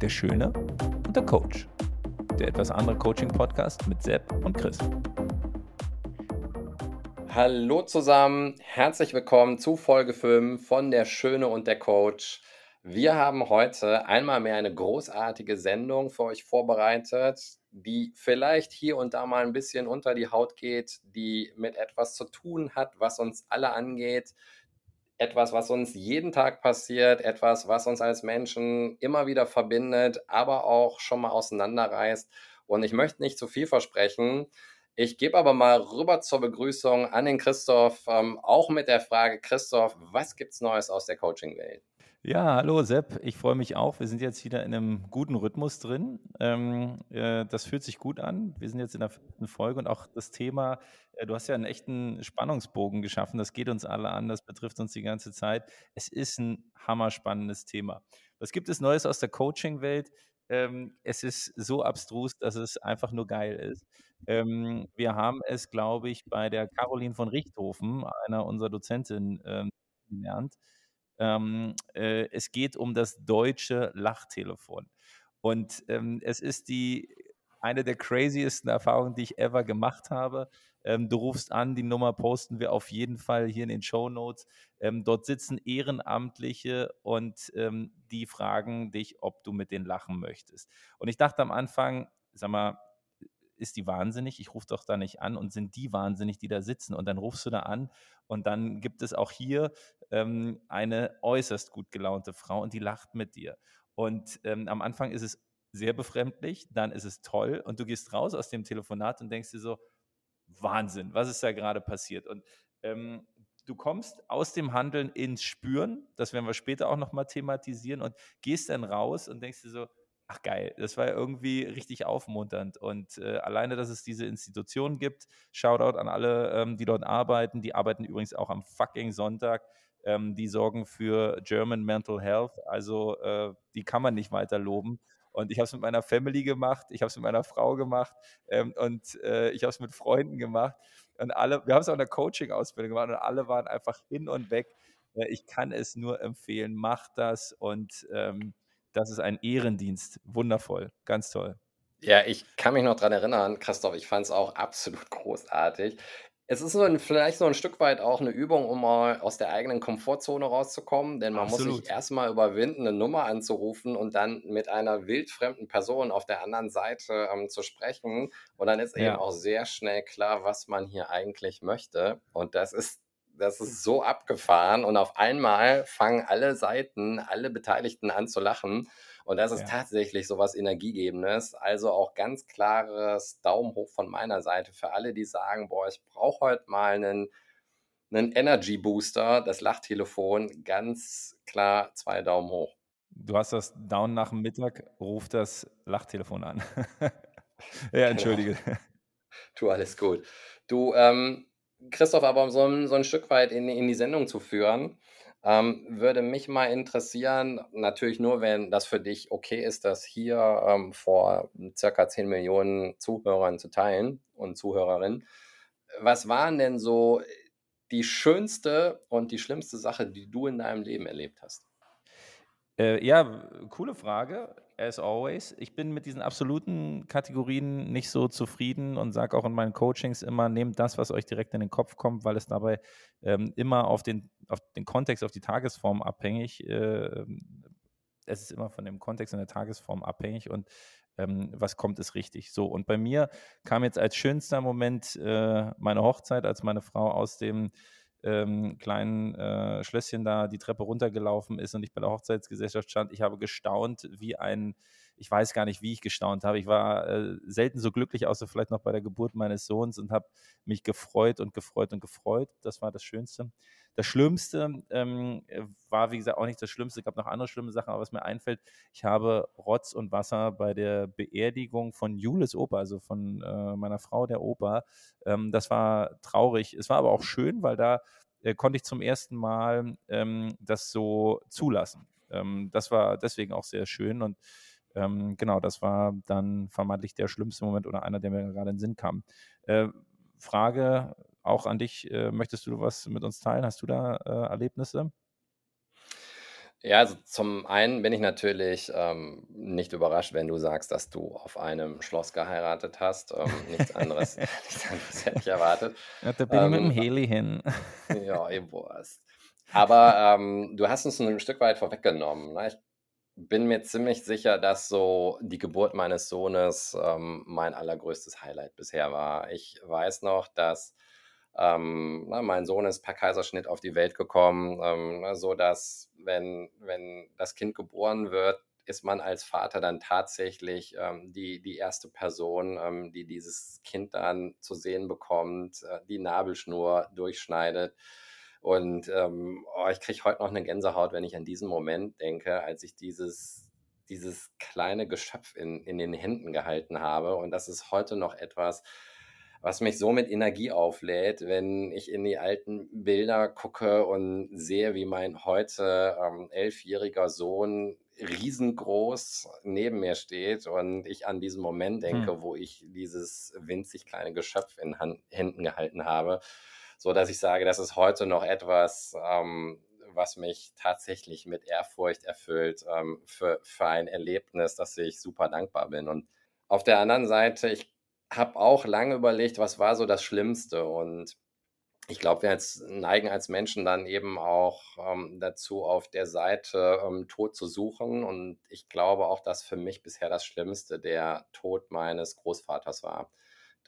Der Schöne und der Coach. Der etwas andere Coaching-Podcast mit Sepp und Chris. Hallo zusammen, herzlich willkommen zu Folge 5 von Der Schöne und der Coach. Wir haben heute einmal mehr eine großartige Sendung für euch vorbereitet, die vielleicht hier und da mal ein bisschen unter die Haut geht, die mit etwas zu tun hat, was uns alle angeht, etwas, was uns jeden Tag passiert, etwas, was uns als Menschen immer wieder verbindet, aber auch schon mal auseinanderreißt. Und ich möchte nicht zu viel versprechen. Ich gebe aber mal rüber zur Begrüßung an den Christoph, ähm, auch mit der Frage, Christoph, was gibt's Neues aus der Coaching-Welt? Ja, hallo Sepp, ich freue mich auch. Wir sind jetzt wieder in einem guten Rhythmus drin. Ähm, äh, das fühlt sich gut an. Wir sind jetzt in der vierten Folge und auch das Thema, äh, du hast ja einen echten Spannungsbogen geschaffen. Das geht uns alle an, das betrifft uns die ganze Zeit. Es ist ein hammerspannendes Thema. Was gibt es Neues aus der Coaching-Welt? Ähm, es ist so abstrus, dass es einfach nur geil ist. Ähm, wir haben es, glaube ich, bei der Caroline von Richthofen, einer unserer Dozentinnen, ähm, gelernt ähm, äh, es geht um das deutsche Lachtelefon. Und ähm, es ist die eine der craziesten Erfahrungen, die ich ever gemacht habe. Ähm, du rufst an, die Nummer posten wir auf jeden Fall hier in den Show Notes. Ähm, dort sitzen Ehrenamtliche und ähm, die fragen dich, ob du mit denen lachen möchtest. Und ich dachte am Anfang, sag mal, ist die wahnsinnig? Ich rufe doch da nicht an und sind die wahnsinnig, die da sitzen? Und dann rufst du da an und dann gibt es auch hier ähm, eine äußerst gut gelaunte Frau und die lacht mit dir. Und ähm, am Anfang ist es sehr befremdlich, dann ist es toll und du gehst raus aus dem Telefonat und denkst dir so, Wahnsinn, was ist da gerade passiert? Und ähm, du kommst aus dem Handeln ins Spüren, das werden wir später auch nochmal thematisieren und gehst dann raus und denkst dir so, ach geil, das war irgendwie richtig aufmunternd. Und äh, alleine, dass es diese Institution gibt, Shoutout an alle, ähm, die dort arbeiten. Die arbeiten übrigens auch am fucking Sonntag. Ähm, die sorgen für German Mental Health. Also äh, die kann man nicht weiter loben. Und ich habe es mit meiner Family gemacht, ich habe es mit meiner Frau gemacht ähm, und äh, ich habe es mit Freunden gemacht. Und alle, wir haben es auch in der Coaching-Ausbildung gemacht und alle waren einfach hin und weg. Äh, ich kann es nur empfehlen, macht das und ähm, das ist ein Ehrendienst. Wundervoll, ganz toll. Ja, ich kann mich noch dran erinnern, Christoph, ich fand es auch absolut großartig. Es ist so 'n vielleicht so ein Stück weit auch eine Übung, um mal aus der eigenen Komfortzone rauszukommen, denn man muss sich erst mal überwinden, 'ne Nummer anzurufen und dann mit einer wildfremden Person auf der anderen Seite, ähm, zu sprechen. Und dann ist eben auch sehr schnell klar, was man hier eigentlich möchte. Und das ist das ist so abgefahren und auf einmal fangen alle Seiten, alle Beteiligten an zu lachen. Und das ist ja. tatsächlich so was Energiegebendes. Also auch ganz klares Daumen hoch von meiner Seite für alle, die sagen, boah, ich brauche heute mal einen, einen Energy Booster, das Lachtelefon. Ganz klar zwei Daumen hoch. Du hast das Down nach dem Mittag, ruf das Lachtelefon an. ja, entschuldige. Genau. Du, alles gut. Du, ähm, Christoph, aber um so ein, so ein Stück weit in, in die Sendung zu führen, ähm, würde mich mal interessieren, natürlich nur, wenn das für dich okay ist, das hier ähm, vor circa 10 Millionen Zuhörern zu teilen und Zuhörerinnen. Was waren denn so die schönste und die schlimmste Sache, die du in deinem Leben erlebt hast? Äh, ja, coole Frage, as always. Ich bin mit diesen absoluten Kategorien nicht so zufrieden und sage auch in meinen Coachings immer, nehmt das, was euch direkt in den Kopf kommt, weil es dabei ähm, immer auf den, auf den Kontext, auf die Tagesform abhängig äh, es ist immer von dem Kontext und der Tagesform abhängig und ähm, was kommt, ist richtig. So, und bei mir kam jetzt als schönster Moment äh, meine Hochzeit, als meine Frau aus dem ähm, kleinen äh, Schlösschen da die Treppe runtergelaufen ist und ich bei der Hochzeitsgesellschaft stand. Ich habe gestaunt wie ein, ich weiß gar nicht, wie ich gestaunt habe. Ich war äh, selten so glücklich, außer vielleicht noch bei der Geburt meines Sohns und habe mich gefreut und gefreut und gefreut. Das war das Schönste. Das Schlimmste ähm, war, wie gesagt, auch nicht das Schlimmste. Es gab noch andere schlimme Sachen, aber was mir einfällt, ich habe Rotz und Wasser bei der Beerdigung von Jules Opa, also von äh, meiner Frau, der Opa. Ähm, das war traurig. Es war aber auch schön, weil da äh, konnte ich zum ersten Mal ähm, das so zulassen. Ähm, das war deswegen auch sehr schön und ähm, genau, das war dann vermeintlich der schlimmste Moment oder einer, der mir gerade in den Sinn kam. Äh, Frage auch an dich, äh, möchtest du was mit uns teilen? Hast du da äh, Erlebnisse? Ja, also zum einen bin ich natürlich, ähm, nicht überrascht, wenn du sagst, dass du auf einem Schloss geheiratet hast. Ähm, nichts anderes nichts anderes hätte ich erwartet. Ja, da bin ich mit dem Ähm, Heli hin. ja, ihr Wurst. Aber, ähm, du hast es 'n Stück weit vorweggenommen, ne? Ich bin mir ziemlich sicher, dass so die Geburt meines Sohnes, ähm, mein allergrößtes Highlight bisher war. Ich weiß noch, dass, ähm, ne, mein Sohn ist per Kaiserschnitt auf die Welt gekommen, ähm, ne, sodass, wenn wenn das Kind geboren wird, ist man als Vater dann tatsächlich, ähm, die die erste Person, ähm, die dieses Kind dann zu sehen bekommt, äh, die Nabelschnur durchschneidet. Und, ähm, oh, ich kriege heute noch eine Gänsehaut, wenn ich an diesen Moment denke, als ich dieses dieses kleine Geschöpf in in den Händen gehalten habe. Und das ist heute noch etwas, was mich so mit Energie auflädt, wenn ich in die alten Bilder gucke und sehe, wie mein heute, ähm, elfjähriger Sohn riesengroß neben mir steht und ich an diesen Moment Hm. denke, wo ich dieses winzig kleine Geschöpf in Han Händen gehalten habe, so dass ich sage, das ist heute noch etwas, ähm, was mich tatsächlich mit Ehrfurcht erfüllt, ähm, für für ein Erlebnis, dass ich super dankbar bin. Und auf der anderen Seite, ich habe auch lange überlegt, was war so das Schlimmste? Und ich glaube, wir als neigen als Menschen dann eben auch, ähm, dazu, auf der Seite, ähm, Tod zu suchen. Und ich glaube auch, dass für mich bisher das Schlimmste der Tod meines Großvaters war.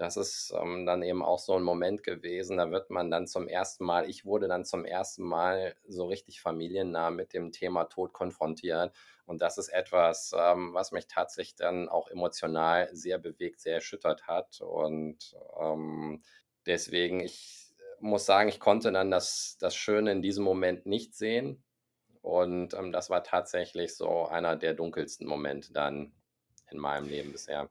Das ist, ähm, dann eben auch so ein Moment gewesen, da wird man dann zum ersten Mal ich wurde dann zum ersten Mal so richtig familiennah mit dem Thema Tod konfrontiert. Und das ist etwas, ähm, was mich tatsächlich dann auch emotional sehr bewegt, sehr erschüttert hat. Und, ähm, deswegen ich muss sagen, ich konnte dann das das Schöne in diesem Moment nicht sehen. Und, ähm, das war tatsächlich so einer der dunkelsten Momente dann in meinem Leben bisher.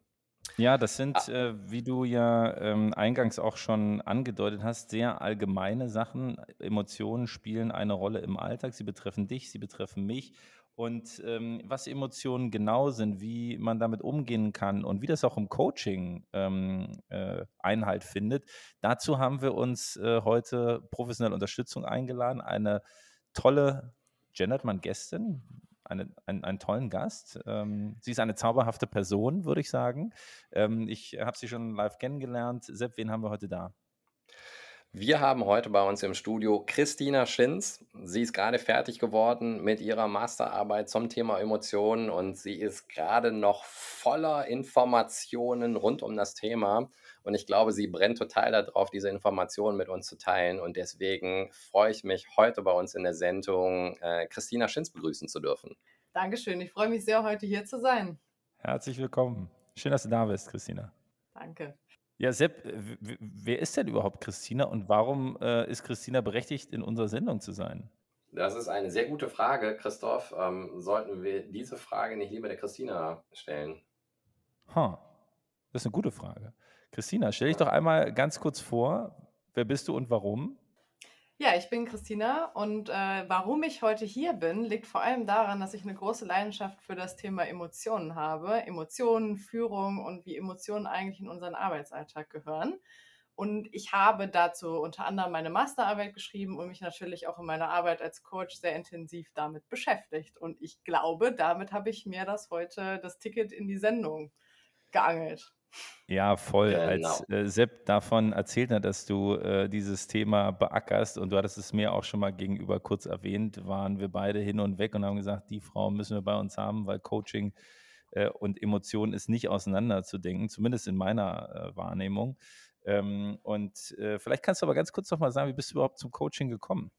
Ja, das Ah, sind, äh, wie du ja, ähm, eingangs auch schon angedeutet hast, sehr allgemeine Sachen. Emotionen spielen eine Rolle im Alltag. Sie betreffen dich, sie betreffen mich. Und, ähm, was Emotionen genau sind, wie man damit umgehen kann und wie das auch im Coaching, ähm, äh, Einhalt findet, dazu haben wir uns, äh, heute professionelle Unterstützung eingeladen. Eine tolle gendert man Gästin? Eine einen einen tollen Gast. Ähm, sie ist eine zauberhafte Person, würde ich sagen. Ähm, ich habe sie schon live kennengelernt. Sepp, wen haben wir heute da? Wir haben heute bei uns im Studio Christina Schinz. Sie ist gerade fertig geworden mit ihrer Masterarbeit zum Thema Emotionen und sie ist gerade noch voller Informationen rund um das Thema. Und ich glaube, sie brennt total darauf, diese Informationen mit uns zu teilen. Und deswegen freue ich mich, heute bei uns in der Sendung äh, Christina Schinz begrüßen zu dürfen. Dankeschön. Ich freue mich sehr, heute hier zu sein. Herzlich willkommen. Schön, dass du da bist, Christina. Danke. Ja, Sepp, wer ist denn überhaupt Christina und warum äh, ist Christina berechtigt, in unserer Sendung zu sein? Das ist eine sehr gute Frage, Christoph. Ähm, sollten wir diese Frage nicht lieber der Christina stellen? Ha, das ist eine gute Frage. Christina, stell dich doch einmal ganz kurz vor. Wer bist du und warum? Ja, ich bin Christina und äh, warum ich heute hier bin, liegt vor allem daran, dass ich eine große Leidenschaft für das Thema Emotionen habe. Emotionen, Führung und wie Emotionen eigentlich in unseren Arbeitsalltag gehören. Und ich habe dazu unter anderem meine Masterarbeit geschrieben und mich natürlich auch in meiner Arbeit als Coach sehr intensiv damit beschäftigt. Und ich glaube, damit habe ich mir das heute, das Ticket in die Sendung geangelt. Ja, voll. Genau. Als äh, Sepp davon erzählt hat, dass du äh, dieses Thema beackerst und du hattest es mir auch schon mal gegenüber kurz erwähnt, waren wir beide hin und weg und haben gesagt, die Frau müssen wir bei uns haben, weil Coaching äh, und Emotionen ist nicht auseinanderzudenken, zumindest in meiner äh, Wahrnehmung. Ähm, und äh, vielleicht kannst du aber ganz kurz noch mal sagen, wie bist du überhaupt zum Coaching gekommen?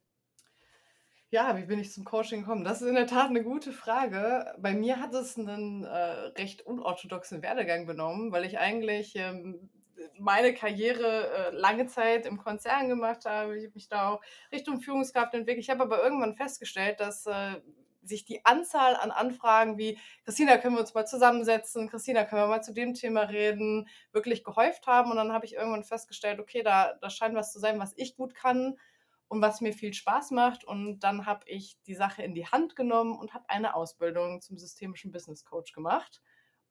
Ja, wie bin ich zum Coaching gekommen? Das ist in der Tat eine gute Frage. Bei mir hat es einen äh, recht unorthodoxen Werdegang genommen, weil ich eigentlich ähm, meine Karriere äh, lange Zeit im Konzern gemacht habe. Ich habe mich da auch Richtung Führungskraft entwickelt. Ich habe aber irgendwann festgestellt, dass äh, sich die Anzahl an Anfragen wie Christina, können wir uns mal zusammensetzen? Christina, können wir mal zu dem Thema reden? wirklich gehäuft haben. Und dann habe ich irgendwann festgestellt, okay, da, da scheint was zu sein, was ich gut kann und was mir viel Spaß macht. Und dann habe ich die Sache in die Hand genommen und habe eine Ausbildung zum systemischen Business Coach gemacht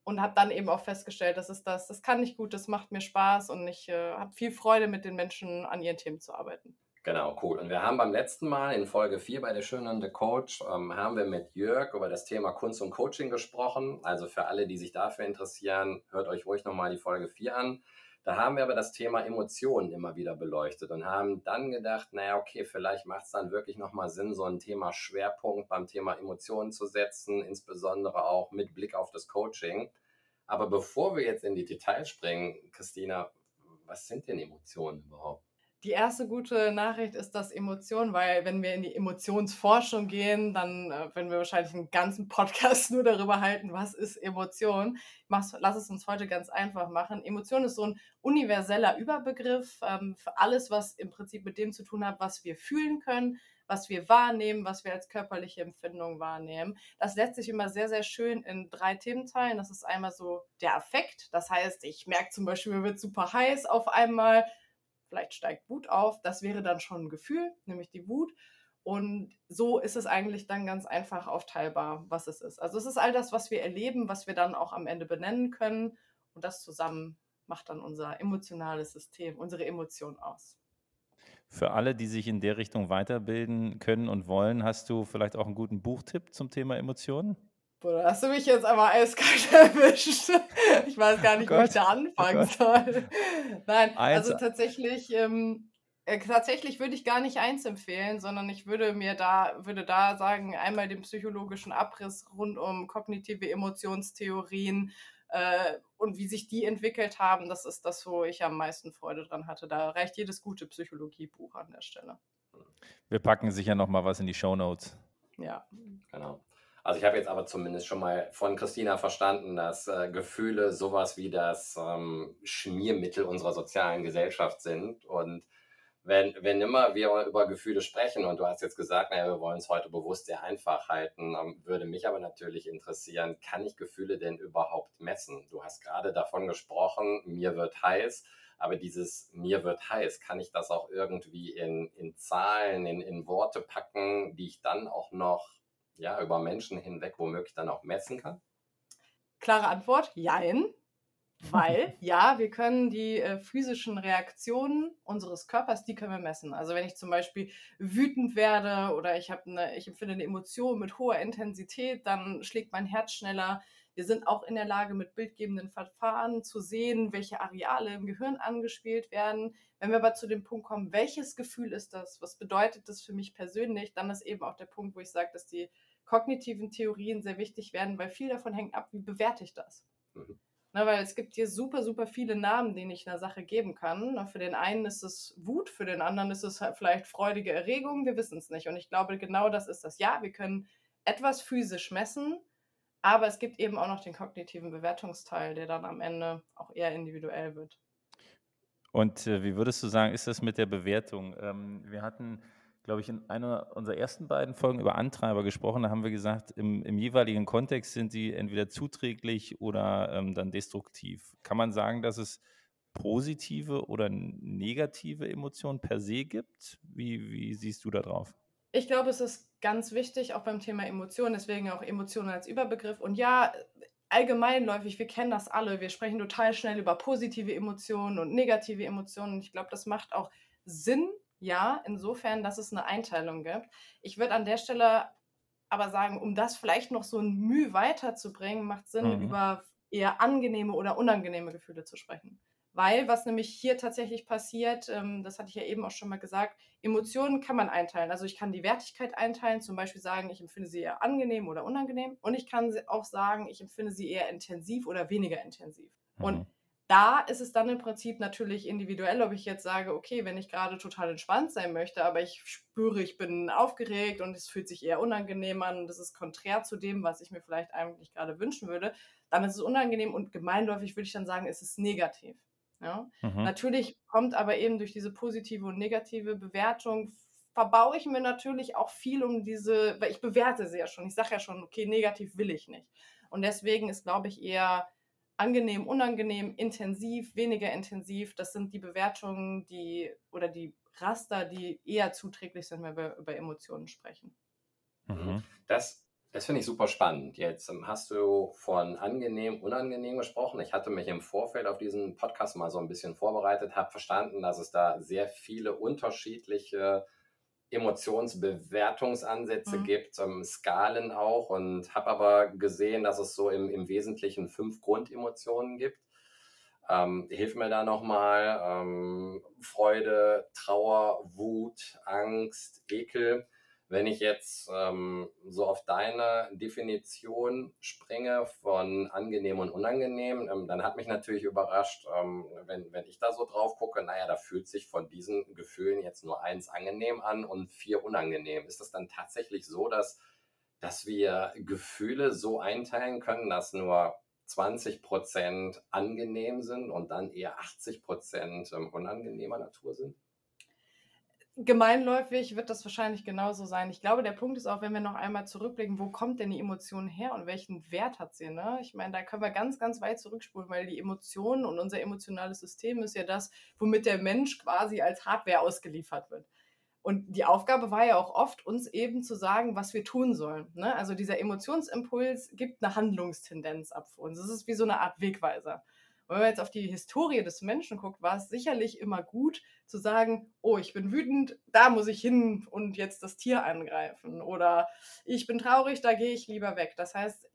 und habe dann eben auch festgestellt, das ist das, das kann ich gut, das macht mir Spaß und ich äh, habe viel Freude, mit den Menschen an ihren Themen zu arbeiten. Genau, cool. Und wir haben beim letzten Mal in Folge 4 bei der Schönen The Coach, ähm, haben wir mit Jörg über das Thema Kunst und Coaching gesprochen. Also für alle, die sich dafür interessieren, hört euch ruhig nochmal die Folge 4 an. Da haben wir aber das Thema Emotionen immer wieder beleuchtet und haben dann gedacht, naja, okay, vielleicht macht es dann wirklich nochmal Sinn, so ein Thema Schwerpunkt beim Thema Emotionen zu setzen, insbesondere auch mit Blick auf das Coaching. Aber bevor wir jetzt in die Details springen, Christina, was sind denn Emotionen überhaupt? Die erste gute Nachricht ist, dass Emotionen, weil wenn wir in die Emotionsforschung gehen, dann äh, werden wir wahrscheinlich einen ganzen Podcast nur darüber halten, was ist Emotion. Mach's, lass es uns heute ganz einfach machen. Emotion ist so ein universeller Überbegriff ähm, für alles, was im Prinzip mit dem zu tun hat, was wir fühlen können, was wir wahrnehmen, was wir als körperliche Empfindung wahrnehmen. Das lässt sich immer sehr, sehr schön in drei Themen teilen. Das ist einmal so der Affekt. Das heißt, ich merke zum Beispiel, mir wird super heiß auf einmal vielleicht steigt Wut auf. Das wäre dann schon ein Gefühl, nämlich die Wut. Und so ist es eigentlich dann ganz einfach aufteilbar, was es ist. Also es ist all das, was wir erleben, was wir dann auch am Ende benennen können. Und das zusammen macht dann unser emotionales System, unsere Emotion aus. Für alle, die sich in der Richtung weiterbilden können und wollen, hast du vielleicht auch einen guten Buchtipp zum Thema Emotionen? Boah, hast du mich jetzt aber eiskalt erwischt. Ich weiß gar nicht, oh wo ich da anfangen oh soll. Nein, also tatsächlich, ähm, äh, tatsächlich würde ich gar nicht eins empfehlen, sondern ich würde mir da, würde da sagen, einmal den psychologischen Abriss rund um kognitive Emotionstheorien äh, und wie sich die entwickelt haben, das ist das, wo ich am meisten Freude dran hatte. Da reicht jedes gute Psychologiebuch an der Stelle. Wir packen sicher noch mal was in die Show Notes. Ja. Genau. Also ich habe jetzt aber zumindest schon mal von Christina verstanden, dass äh, Gefühle sowas wie das ähm, Schmiermittel unserer sozialen Gesellschaft sind. Und wenn, wenn immer wir über Gefühle sprechen, und du hast jetzt gesagt, naja, wir wollen es heute bewusst sehr einfach halten, ähm, würde mich aber natürlich interessieren, kann ich Gefühle denn überhaupt messen? Du hast gerade davon gesprochen, mir wird heiß. Aber dieses mir wird heiß, kann ich das auch irgendwie in, in Zahlen, in, in Worte packen, die ich dann auch noch ja, über Menschen hinweg womöglich dann auch messen kann? Klare Antwort, jein. Weil, ja, wir können die äh, physischen Reaktionen unseres Körpers, die können wir messen. Also wenn ich zum Beispiel wütend werde oder ich, eine, ich empfinde eine Emotion mit hoher Intensität, dann schlägt mein Herz schneller. Wir sind auch in der Lage, mit bildgebenden Verfahren zu sehen, welche Areale im Gehirn angespielt werden. Wenn wir aber zu dem Punkt kommen, welches Gefühl ist das? Was bedeutet das für mich persönlich? Dann ist eben auch der Punkt, wo ich sage, dass die kognitiven Theorien sehr wichtig werden, weil viel davon hängt ab, wie bewerte ich das. Mhm. Na, weil es gibt hier super, super viele Namen, die ich einer Sache geben kann. Na, für den einen ist es Wut, für den anderen ist es halt vielleicht freudige Erregung, wir wissen es nicht. Und ich glaube, genau das ist das. Ja, wir können etwas physisch messen, aber es gibt eben auch noch den kognitiven Bewertungsteil, der dann am Ende auch eher individuell wird. Und äh, wie würdest du sagen, ist das mit der Bewertung? Ähm, wir hatten glaube ich, in einer unserer ersten beiden Folgen über Antreiber gesprochen. Da haben wir gesagt, im, im jeweiligen Kontext sind sie entweder zuträglich oder ähm, dann destruktiv. Kann man sagen, dass es positive oder negative Emotionen per se gibt? Wie, wie siehst du da drauf? Ich glaube, es ist ganz wichtig, auch beim Thema Emotionen, deswegen auch Emotionen als Überbegriff. Und ja, allgemeinläufig, wir kennen das alle, wir sprechen total schnell über positive Emotionen und negative Emotionen. Ich glaube, das macht auch Sinn, ja, insofern, dass es eine Einteilung gibt. Ich würde an der Stelle aber sagen, um das vielleicht noch so ein Mühe weiterzubringen, macht Sinn, mhm. über eher angenehme oder unangenehme Gefühle zu sprechen. Weil was nämlich hier tatsächlich passiert, ähm, das hatte ich ja eben auch schon mal gesagt, Emotionen kann man einteilen. Also ich kann die Wertigkeit einteilen, zum Beispiel sagen, ich empfinde sie eher angenehm oder unangenehm. Und ich kann auch sagen, ich empfinde sie eher intensiv oder weniger intensiv. Mhm. Und da ist es dann im Prinzip natürlich individuell, ob ich jetzt sage, okay, wenn ich gerade total entspannt sein möchte, aber ich spüre, ich bin aufgeregt und es fühlt sich eher unangenehm an und das ist konträr zu dem, was ich mir vielleicht eigentlich gerade wünschen würde, dann ist es unangenehm und gemeinläufig würde ich dann sagen, es ist negativ. Ja? Mhm. Natürlich kommt aber eben durch diese positive und negative Bewertung verbaue ich mir natürlich auch viel um diese, weil ich bewerte sie ja schon. Ich sage ja schon, okay, negativ will ich nicht. Und deswegen ist, glaube ich, eher angenehm, unangenehm, intensiv, weniger intensiv. Das sind die Bewertungen, die oder die Raster, die eher zuträglich sind, wenn wir über Emotionen sprechen. Mhm. Das Das finde ich super spannend. Jetzt ähm, hast du von angenehm, unangenehm gesprochen. Ich hatte mich im Vorfeld auf diesen Podcast mal so ein bisschen vorbereitet, habe verstanden, dass es da sehr viele unterschiedliche Emotionsbewertungsansätze mhm. gibt, ähm, Skalen auch und habe aber gesehen, dass es so im, im Wesentlichen fünf Grundemotionen gibt. Ähm, hilf mir da nochmal. Ähm, Freude, Trauer, Wut, Angst, Ekel. Wenn ich jetzt ähm, so auf deine Definition springe von angenehm und unangenehm, ähm, dann hat mich natürlich überrascht, ähm, wenn, wenn ich da so drauf gucke, naja, da fühlt sich von diesen Gefühlen jetzt nur eins angenehm an und vier unangenehm. Ist das dann tatsächlich so, dass, dass wir Gefühle so einteilen können, dass nur 20 Prozent angenehm sind und dann eher 80 Prozent ähm, unangenehmer Natur sind? Gemeinläufig wird das wahrscheinlich genauso sein. Ich glaube, der Punkt ist auch, wenn wir noch einmal zurückblicken, wo kommt denn die Emotion her und welchen Wert hat sie? Ne? Ich meine, da können wir ganz, ganz weit zurückspulen, weil die Emotionen und unser emotionales System ist ja das, womit der Mensch quasi als Hardware ausgeliefert wird. Und die Aufgabe war ja auch oft, uns eben zu sagen, was wir tun sollen. Ne? Also dieser Emotionsimpuls gibt eine Handlungstendenz ab für uns. Das ist wie so eine Art Wegweiser. Wenn man jetzt auf die Historie des Menschen guckt, war es sicherlich immer gut zu sagen, oh, ich bin wütend, da muss ich hin und jetzt das Tier angreifen. Oder ich bin traurig, da gehe ich lieber weg. Das heißt,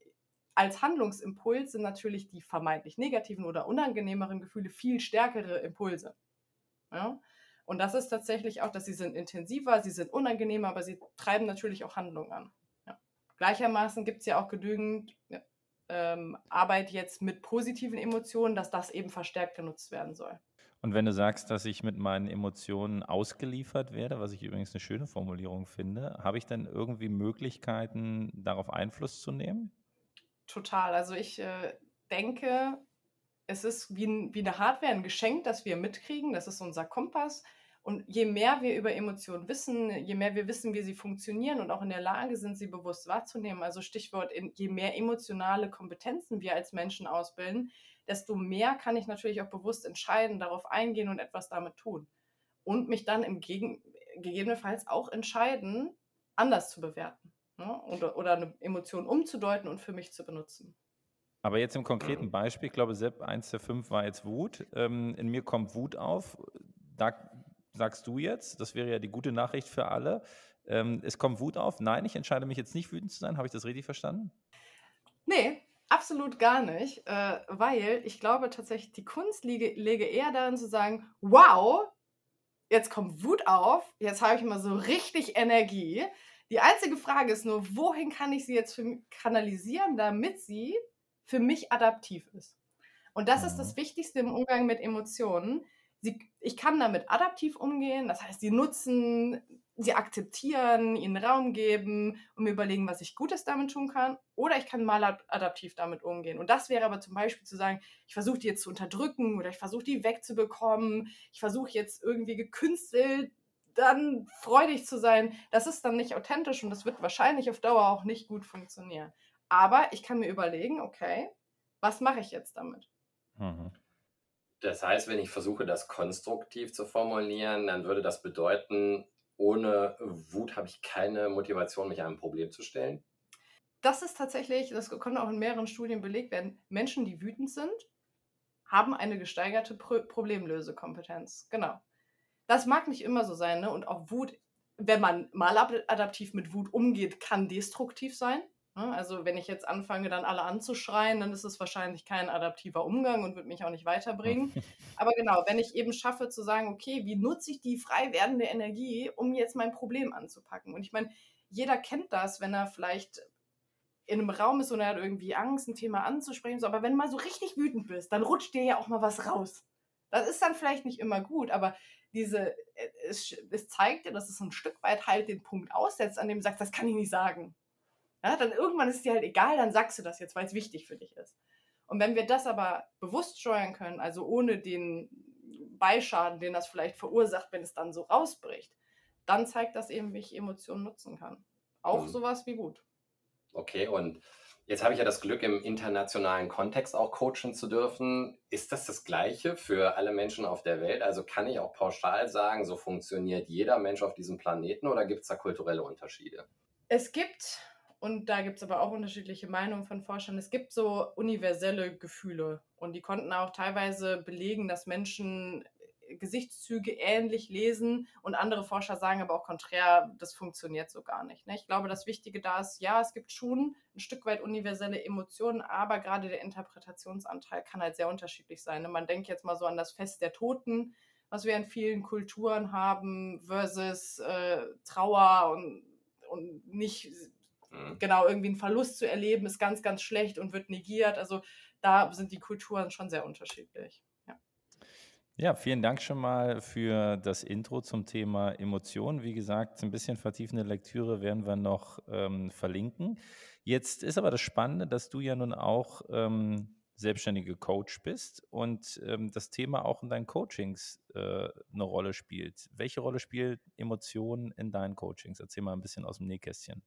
als Handlungsimpuls sind natürlich die vermeintlich negativen oder unangenehmeren Gefühle viel stärkere Impulse. Ja? Und das ist tatsächlich auch, dass sie sind intensiver, sie sind unangenehmer, aber sie treiben natürlich auch Handlungen an. Ja. Gleichermaßen gibt es ja auch genügend ja, ähm, Arbeit jetzt mit positiven Emotionen, dass das eben verstärkt genutzt werden soll. Und wenn du sagst, dass ich mit meinen Emotionen ausgeliefert werde, was ich übrigens eine schöne Formulierung finde, habe ich dann irgendwie Möglichkeiten, darauf Einfluss zu nehmen? Total. Also ich äh, denke, es ist wie, ein, wie eine Hardware, ein Geschenk, das wir mitkriegen. Das ist unser Kompass. Und je mehr wir über Emotionen wissen, je mehr wir wissen, wie sie funktionieren und auch in der Lage sind, sie bewusst wahrzunehmen, also Stichwort, je mehr emotionale Kompetenzen wir als Menschen ausbilden, desto mehr kann ich natürlich auch bewusst entscheiden, darauf eingehen und etwas damit tun. Und mich dann im Gegen gegebenenfalls auch entscheiden, anders zu bewerten ne? oder, oder eine Emotion umzudeuten und für mich zu benutzen. Aber jetzt im konkreten Beispiel, ich glaube, Sepp, eins der fünf war jetzt Wut. Ähm, in mir kommt Wut auf. Da sagst du jetzt, das wäre ja die gute Nachricht für alle, ähm, es kommt Wut auf. Nein, ich entscheide mich jetzt nicht wütend zu sein. Habe ich das richtig verstanden? Nee, absolut gar nicht, äh, weil ich glaube tatsächlich, die Kunst liege, lege eher darin zu sagen, wow, jetzt kommt Wut auf, jetzt habe ich mal so richtig Energie. Die einzige Frage ist nur, wohin kann ich sie jetzt kanalisieren, damit sie für mich adaptiv ist. Und das ist das mhm. Wichtigste im Umgang mit Emotionen sie, ich kann damit adaptiv umgehen, das heißt, sie nutzen, sie akzeptieren, ihnen Raum geben und mir überlegen, was ich Gutes damit tun kann. Oder ich kann mal adaptiv damit umgehen. Und das wäre aber zum Beispiel zu sagen, ich versuche die jetzt zu unterdrücken oder ich versuche die wegzubekommen, ich versuche jetzt irgendwie gekünstelt dann freudig zu sein, das ist dann nicht authentisch und das wird wahrscheinlich auf Dauer auch nicht gut funktionieren. Aber ich kann mir überlegen, okay, was mache ich jetzt damit? Mhm. Das heißt, wenn ich versuche, das konstruktiv zu formulieren, dann würde das bedeuten, ohne Wut habe ich keine Motivation, mich einem Problem zu stellen. Das ist tatsächlich, das konnte auch in mehreren Studien belegt werden, Menschen, die wütend sind, haben eine gesteigerte Pro Problemlösekompetenz. Genau. Das mag nicht immer so sein, ne? Und auch Wut, wenn man mal adaptiv mit Wut umgeht, kann destruktiv sein. Ne? Also wenn ich jetzt anfange, dann alle anzuschreien, dann ist es wahrscheinlich kein adaptiver Umgang und wird mich auch nicht weiterbringen. Aber genau, wenn ich eben schaffe zu sagen, okay, wie nutze ich die frei werdende Energie, um jetzt mein Problem anzupacken? Und ich meine, jeder kennt das, wenn er vielleicht in einem Raum ist und er hat irgendwie Angst, ein Thema anzusprechen. So, aber wenn du mal so richtig wütend bist, dann rutscht dir ja auch mal was raus. Das ist dann vielleicht nicht immer gut, aber diese, äh, es, es zeigt dir, dass es ein Stück weit halt den Punkt aussetzt, an dem du sagst, das kann ich nicht sagen. Ja, dann irgendwann ist es dir halt egal, dann sagst du das jetzt, weil es wichtig für dich ist. Und wenn wir das aber bewusst steuern können, also ohne den Beischaden, den das vielleicht verursacht, wenn es dann so rausbricht, dann zeigt das eben, wie ich Emotionen nutzen kann. Auch mhm. sowas wie Wut. Okay, und jetzt habe ich ja das Glück, im internationalen Kontext auch coachen zu dürfen. Ist das das Gleiche für alle Menschen auf der Welt? Also kann ich auch pauschal sagen, so funktioniert jeder Mensch auf diesem Planeten oder gibt es da kulturelle Unterschiede? Es gibt und da gibt es aber auch unterschiedliche Meinungen von Forschern. Es gibt so universelle Gefühle und die konnten auch teilweise belegen, dass Menschen Gesichtszüge ähnlich lesen und andere Forscher sagen aber auch konträr, das funktioniert so gar nicht. Ne? Ich glaube, das Wichtige da ist, ja, es gibt schon ein Stück weit universelle Emotionen, aber gerade der Interpretationsanteil kann halt sehr unterschiedlich sein. Ne? Man denkt jetzt mal so an das Fest der Toten, was wir in vielen Kulturen haben, versus äh, Trauer und, und nicht mhm. genau irgendwie einen Verlust zu erleben, ist ganz, ganz schlecht und wird negiert. Also da sind die Kulturen schon sehr unterschiedlich. Ja, vielen Dank schon mal für das Intro zum Thema Emotionen. Wie gesagt, ein bisschen vertiefende Lektüre werden wir noch ähm, verlinken. Jetzt ist aber das Spannende, dass du ja nun auch ähm, selbstständige Coach bist und ähm, das Thema auch in deinen Coachings äh, eine Rolle spielt. Welche Rolle spielt Emotionen in deinen Coachings? Erzähl mal ein bisschen aus dem Nähkästchen.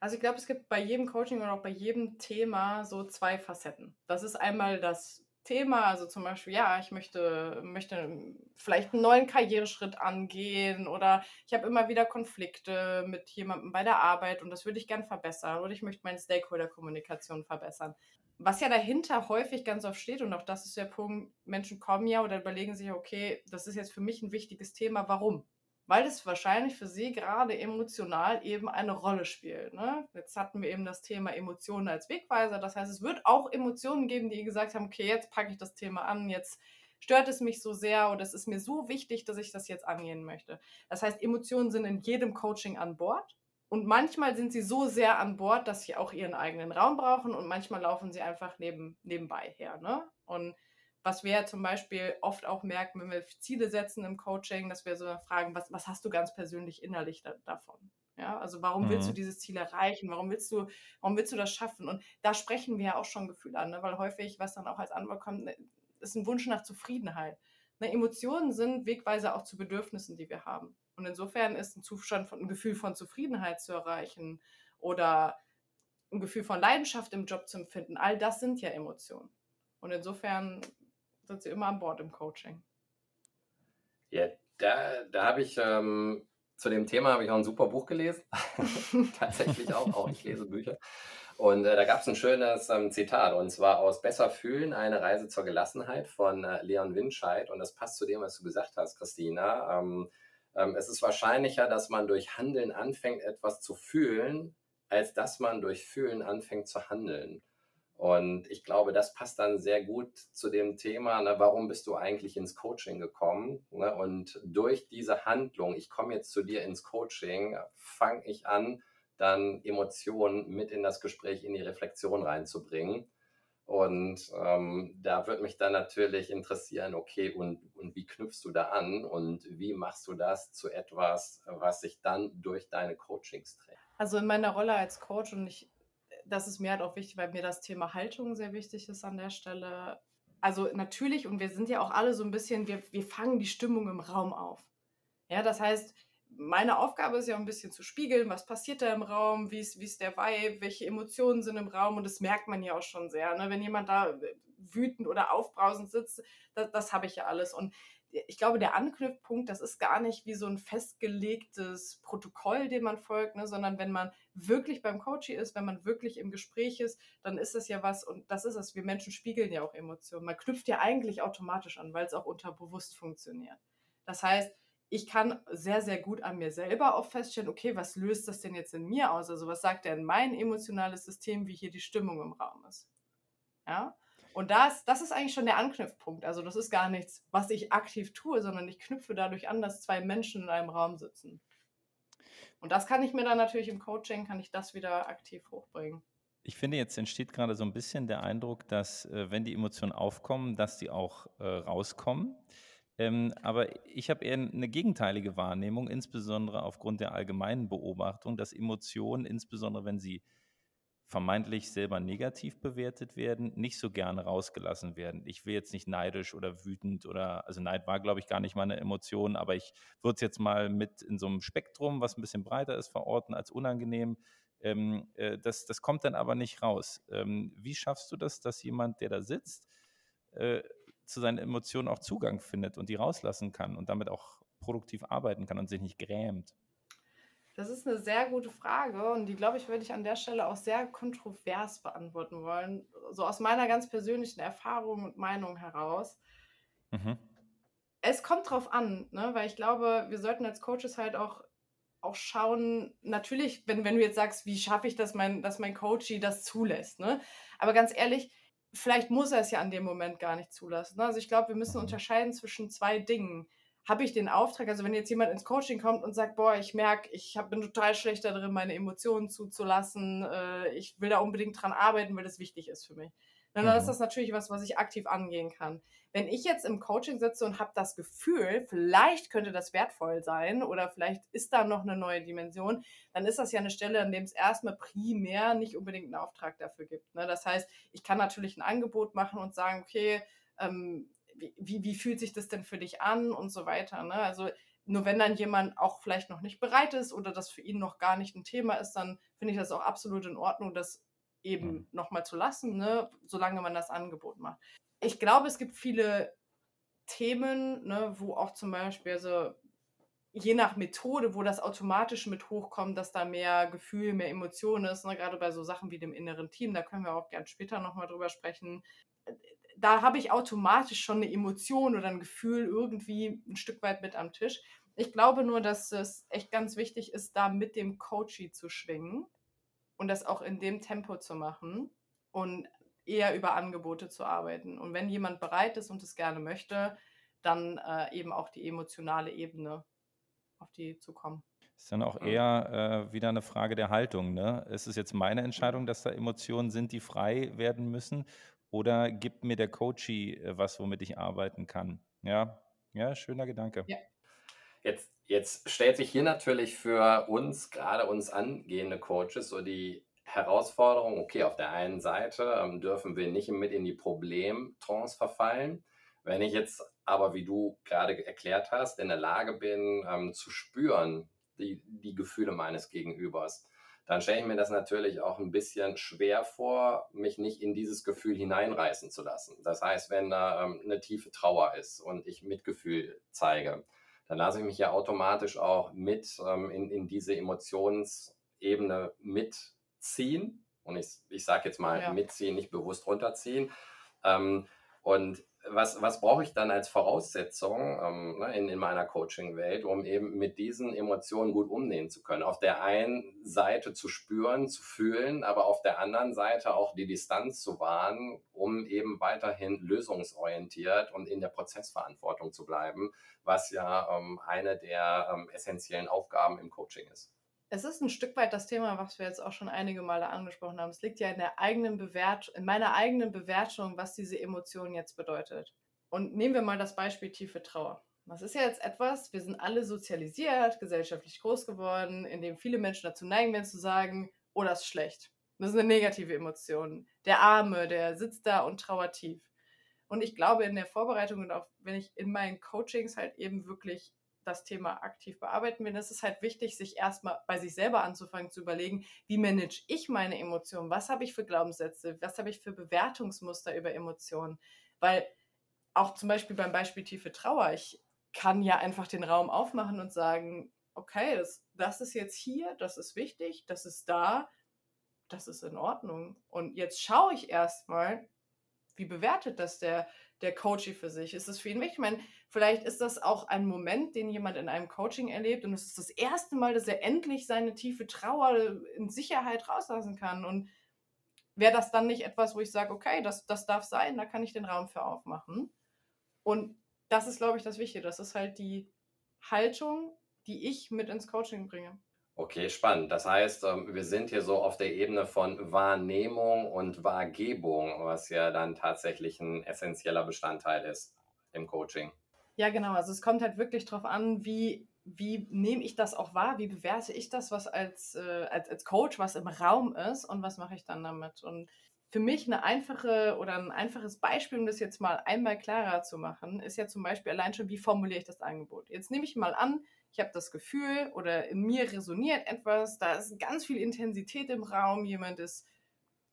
Also ich glaube, es gibt bei jedem Coaching oder auch bei jedem Thema so zwei Facetten. Das ist einmal das Thema, also zum Beispiel, ja, ich möchte, möchte vielleicht einen neuen Karriereschritt angehen oder ich habe immer wieder Konflikte mit jemandem bei der Arbeit und das würde ich gern verbessern oder ich möchte meine Stakeholder-Kommunikation verbessern. Was ja dahinter häufig ganz oft steht und auch das ist der Punkt, Menschen kommen ja oder überlegen sich, okay, das ist jetzt für mich ein wichtiges Thema, warum? Weil es wahrscheinlich für sie gerade emotional eben eine Rolle spielt. Ne? Jetzt hatten wir eben das Thema Emotionen als Wegweiser. Das heißt, es wird auch Emotionen geben, die gesagt haben, okay, jetzt packe ich das Thema an, jetzt stört es mich so sehr oder es ist mir so wichtig, dass ich das jetzt angehen möchte. Das heißt, Emotionen sind in jedem Coaching an Bord. Und manchmal sind sie so sehr an Bord, dass sie auch ihren eigenen Raum brauchen und manchmal laufen sie einfach neben, nebenbei her. Ne? Und was wir ja zum Beispiel oft auch merken, wenn wir Ziele setzen im Coaching, dass wir so fragen, was, was hast du ganz persönlich innerlich da, davon? Ja, also warum mhm. willst du mhm. dieses Ziel erreichen? Warum willst du, warum willst du das schaffen? Und da sprechen wir ja auch schon Gefühle an, ne? weil häufig, was dann auch als Antwort kommt, ne, ist ein Wunsch nach Zufriedenheit. Ne, Emotionen sind Wegweiser auch zu Bedürfnissen, die wir haben. Und insofern ist ein Zustand von ein Gefühl von Zufriedenheit zu erreichen oder ein Gefühl von Leidenschaft im Job zu empfinden, all das sind ja Emotionen. Und insofern sind Sie immer an Bord im Coaching? Ja, da, da habe ich ähm, zu dem Thema habe ich auch ein super Buch gelesen. Tatsächlich auch, auch ich lese Bücher. Und äh, da gab es ein schönes ähm, Zitat, und zwar aus Besser fühlen, eine Reise zur Gelassenheit von äh, Leon Winscheid. Und das passt zu dem, was du gesagt hast, Christina. Ähm, ähm, es ist wahrscheinlicher, dass man durch Handeln anfängt, etwas zu fühlen, als dass man durch Fühlen anfängt zu handeln. Und ich glaube, das passt dann sehr gut zu dem Thema, ne, warum bist du eigentlich ins Coaching gekommen? Ne? Und durch diese Handlung, ich komme jetzt zu dir ins Coaching, fange ich an, dann Emotionen mit in das Gespräch, in die Reflexion reinzubringen. Und ähm, da würde mich dann natürlich interessieren, okay, und, und wie knüpfst du da an und wie machst du das zu etwas, was sich dann durch deine Coachings trägt? Also in meiner Rolle als Coach und ich das ist mir halt auch wichtig, weil mir das Thema Haltung sehr wichtig ist an der Stelle. Also natürlich, und wir sind ja auch alle so ein bisschen, wir, wir fangen die Stimmung im Raum auf. Ja, das heißt, meine Aufgabe ist ja ein bisschen zu spiegeln, was passiert da im Raum, wie ist, wie ist der Vibe, welche Emotionen sind im Raum und das merkt man ja auch schon sehr. Ne? Wenn jemand da wütend oder aufbrausend sitzt, das, das habe ich ja alles. Und ich glaube, der Anknüpfpunkt, das ist gar nicht wie so ein festgelegtes Protokoll, dem man folgt, ne, sondern wenn man wirklich beim Coaching ist, wenn man wirklich im Gespräch ist, dann ist das ja was und das ist es. Wir Menschen spiegeln ja auch Emotionen. Man knüpft ja eigentlich automatisch an, weil es auch unterbewusst funktioniert. Das heißt, ich kann sehr, sehr gut an mir selber auch feststellen, okay, was löst das denn jetzt in mir aus? Also was sagt denn mein emotionales System, wie hier die Stimmung im Raum ist? Ja, und das, das ist eigentlich schon der Anknüpfpunkt. Also das ist gar nichts, was ich aktiv tue, sondern ich knüpfe dadurch an, dass zwei Menschen in einem Raum sitzen. Und das kann ich mir dann natürlich im Coaching, kann ich das wieder aktiv hochbringen. Ich finde, jetzt entsteht gerade so ein bisschen der Eindruck, dass äh, wenn die Emotionen aufkommen, dass die auch äh, rauskommen. Ähm, aber ich habe eher eine gegenteilige Wahrnehmung, insbesondere aufgrund der allgemeinen Beobachtung, dass Emotionen, insbesondere wenn sie vermeintlich selber negativ bewertet werden, nicht so gerne rausgelassen werden. Ich will jetzt nicht neidisch oder wütend oder, also Neid war, glaube ich, gar nicht meine Emotion, aber ich würde es jetzt mal mit in so einem Spektrum, was ein bisschen breiter ist, verorten als unangenehm. Ähm, äh, das, das kommt dann aber nicht raus. Ähm, wie schaffst du das, dass jemand, der da sitzt, äh, zu seinen Emotionen auch Zugang findet und die rauslassen kann und damit auch produktiv arbeiten kann und sich nicht grämt? Das ist eine sehr gute Frage und die, glaube ich, würde ich an der Stelle auch sehr kontrovers beantworten wollen. So aus meiner ganz persönlichen Erfahrung und Meinung heraus. Mhm. Es kommt drauf an, ne? weil ich glaube, wir sollten als Coaches halt auch, auch schauen, natürlich, wenn, wenn du jetzt sagst, wie schaffe ich das, mein, dass mein Coachie das zulässt. Ne? Aber ganz ehrlich, vielleicht muss er es ja an dem Moment gar nicht zulassen. Ne? Also ich glaube, wir müssen mhm. unterscheiden zwischen zwei Dingen habe ich den Auftrag, also wenn jetzt jemand ins Coaching kommt und sagt, boah, ich merke, ich hab, bin total schlecht darin, meine Emotionen zuzulassen, äh, ich will da unbedingt dran arbeiten, weil das wichtig ist für mich. Dann mhm. ist das natürlich was, was ich aktiv angehen kann. Wenn ich jetzt im Coaching sitze und habe das Gefühl, vielleicht könnte das wertvoll sein oder vielleicht ist da noch eine neue Dimension, dann ist das ja eine Stelle, an dem es erstmal primär nicht unbedingt einen Auftrag dafür gibt. Ne? Das heißt, ich kann natürlich ein Angebot machen und sagen, okay, ähm, wie, wie, fühlt sich das denn für dich an und so weiter. Ne? Also nur wenn dann jemand auch vielleicht noch nicht bereit ist oder das für ihn noch gar nicht ein Thema ist, dann finde ich das auch absolut in Ordnung, das eben mhm. nochmal zu lassen, ne? solange man das Angebot macht. Ich glaube, es gibt viele Themen, ne, wo auch zum Beispiel, also je nach Methode, wo das automatisch mit hochkommt, dass da mehr Gefühl, mehr Emotion ist, ne? gerade bei so Sachen wie dem inneren Team, da können wir auch gern später nochmal drüber sprechen da habe ich automatisch schon eine Emotion oder ein Gefühl irgendwie ein Stück weit mit am Tisch. Ich glaube nur, dass es echt ganz wichtig ist, da mit dem Coachy zu schwingen und das auch in dem Tempo zu machen und eher über Angebote zu arbeiten. Und wenn jemand bereit ist und es gerne möchte, dann äh, eben auch die emotionale Ebene auf die zu kommen. Ist dann auch eher äh, wieder eine Frage der Haltung. Ne? Ist es jetzt meine Entscheidung, dass da Emotionen sind, die frei werden müssen? Oder gibt mir der Coachie äh, was, womit ich arbeiten kann? Ja, ja, schöner Gedanke. Ja. Jetzt, jetzt stellt sich hier natürlich für uns, gerade uns angehende Coaches, so die Herausforderung, okay, auf der einen Seite ähm, dürfen wir nicht mit in die Problemtrance verfallen. Wenn ich jetzt aber, wie du gerade erklärt hast, in der Lage bin, ähm, zu spüren, die, die Gefühle meines Gegenübers, dann stelle ich mir das natürlich auch ein bisschen schwer vor, mich nicht in dieses Gefühl hineinreißen zu lassen. Das heißt, wenn da ähm, eine tiefe Trauer ist und ich Mitgefühl zeige, dann lasse ich mich ja automatisch auch mit ähm, in, in diese Emotionsebene mitziehen. Und ich, ich sage jetzt mal ja. mitziehen, nicht bewusst runterziehen. Ähm, und was, was brauche ich dann als Voraussetzung ähm, ne, in, in meiner Coaching-Welt, um eben mit diesen Emotionen gut umgehen zu können? Auf der einen Seite zu spüren, zu fühlen, aber auf der anderen Seite auch die Distanz zu wahren, um eben weiterhin lösungsorientiert und in der Prozessverantwortung zu bleiben, was ja ähm, eine der ähm, essentiellen Aufgaben im Coaching ist. Es ist ein Stück weit das Thema, was wir jetzt auch schon einige Male angesprochen haben. Es liegt ja in der eigenen Bewertung, in meiner eigenen Bewertung, was diese Emotion jetzt bedeutet. Und nehmen wir mal das Beispiel tiefe Trauer. Das ist ja jetzt etwas, wir sind alle sozialisiert, gesellschaftlich groß geworden, in dem viele Menschen dazu neigen werden zu sagen, oh, das ist schlecht. Das ist eine negative Emotion. Der Arme, der sitzt da und trauert tief. Und ich glaube, in der Vorbereitung und auch wenn ich in meinen Coachings halt eben wirklich das Thema aktiv bearbeiten will, ist es halt wichtig, sich erstmal bei sich selber anzufangen zu überlegen, wie manage ich meine Emotionen? Was habe ich für Glaubenssätze? Was habe ich für Bewertungsmuster über Emotionen? Weil auch zum Beispiel beim Beispiel tiefe Trauer, ich kann ja einfach den Raum aufmachen und sagen, okay, das, das ist jetzt hier, das ist wichtig, das ist da, das ist in Ordnung. Und jetzt schaue ich erstmal, wie bewertet das der, der Coach für sich? Ist das für ihn wichtig? Ich meine, vielleicht ist das auch ein Moment, den jemand in einem Coaching erlebt und es ist das erste Mal, dass er endlich seine tiefe Trauer in Sicherheit rauslassen kann. Und wäre das dann nicht etwas, wo ich sage, okay, das, das darf sein, da kann ich den Raum für aufmachen. Und das ist, glaube ich, das Wichtige. Das ist halt die Haltung, die ich mit ins Coaching bringe. Okay, spannend. Das heißt, ähm, wir sind hier so auf der Ebene von Wahrnehmung und Wahrgebung, was ja dann tatsächlich ein essentieller Bestandteil ist im Coaching. Ja, genau. Also es kommt halt wirklich darauf an, wie, wie nehme ich das auch wahr, wie bewerte ich das, was als, äh, als, als Coach, was im Raum ist und was mache ich dann damit. Und für mich eine einfache oder ein einfaches Beispiel, um das jetzt mal einmal klarer zu machen, ist ja zum Beispiel allein schon, wie formuliere ich das Angebot. Jetzt nehme ich mal an, ich habe das Gefühl oder in mir resoniert etwas, da ist ganz viel Intensität im Raum, jemand ist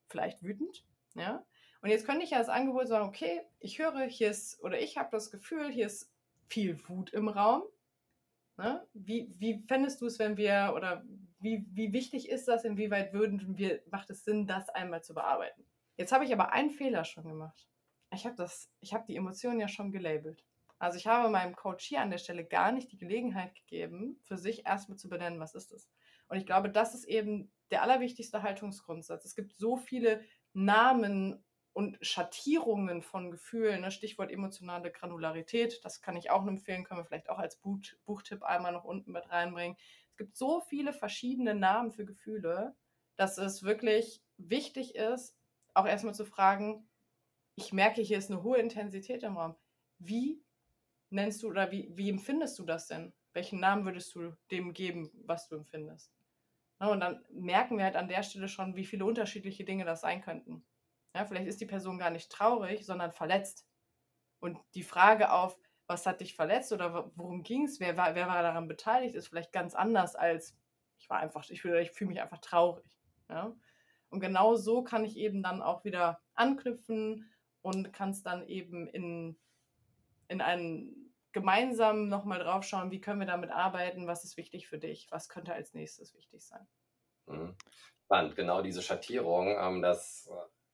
vielleicht wütend, ja. Und jetzt könnte ich ja das Angebot sagen, okay, ich höre, hier ist, oder ich habe das Gefühl, hier ist viel Wut im Raum. Ne? Wie, wie fändest du es, wenn wir, oder wie, wie wichtig ist das, inwieweit würden wir, macht es Sinn, das einmal zu bearbeiten? Jetzt habe ich aber einen Fehler schon gemacht. Ich habe das, ich habe die Emotionen ja schon gelabelt. Also ich habe meinem Coach hier an der Stelle gar nicht die Gelegenheit gegeben, für sich erstmal zu benennen, was ist es. Und ich glaube, das ist eben der allerwichtigste Haltungsgrundsatz. Es gibt so viele Namen und Schattierungen von Gefühlen, ne? Stichwort emotionale Granularität, das kann ich auch empfehlen, können wir vielleicht auch als Buch, Buchtipp einmal noch unten mit reinbringen. Es gibt so viele verschiedene Namen für Gefühle, dass es wirklich wichtig ist, auch erstmal zu fragen, ich merke, hier ist eine hohe Intensität im Raum. Wie nennst du oder wie, wie empfindest du das denn? Welchen Namen würdest du dem geben, was du empfindest? Und dann merken wir halt an der Stelle schon, wie viele unterschiedliche Dinge das sein könnten. Ja, vielleicht ist die Person gar nicht traurig, sondern verletzt. Und die Frage auf, was hat dich verletzt oder worum ging es, wer war, wer war daran beteiligt, ist vielleicht ganz anders als ich war einfach, ich, ich fühle mich einfach traurig. Ja? Und genau so kann ich eben dann auch wieder anknüpfen und kann es dann eben in, in einen gemeinsam nochmal drauf schauen, wie können wir damit arbeiten, was ist wichtig für dich, was könnte als nächstes wichtig sein. Mhm. Spannend, genau diese Schattierung, ähm, das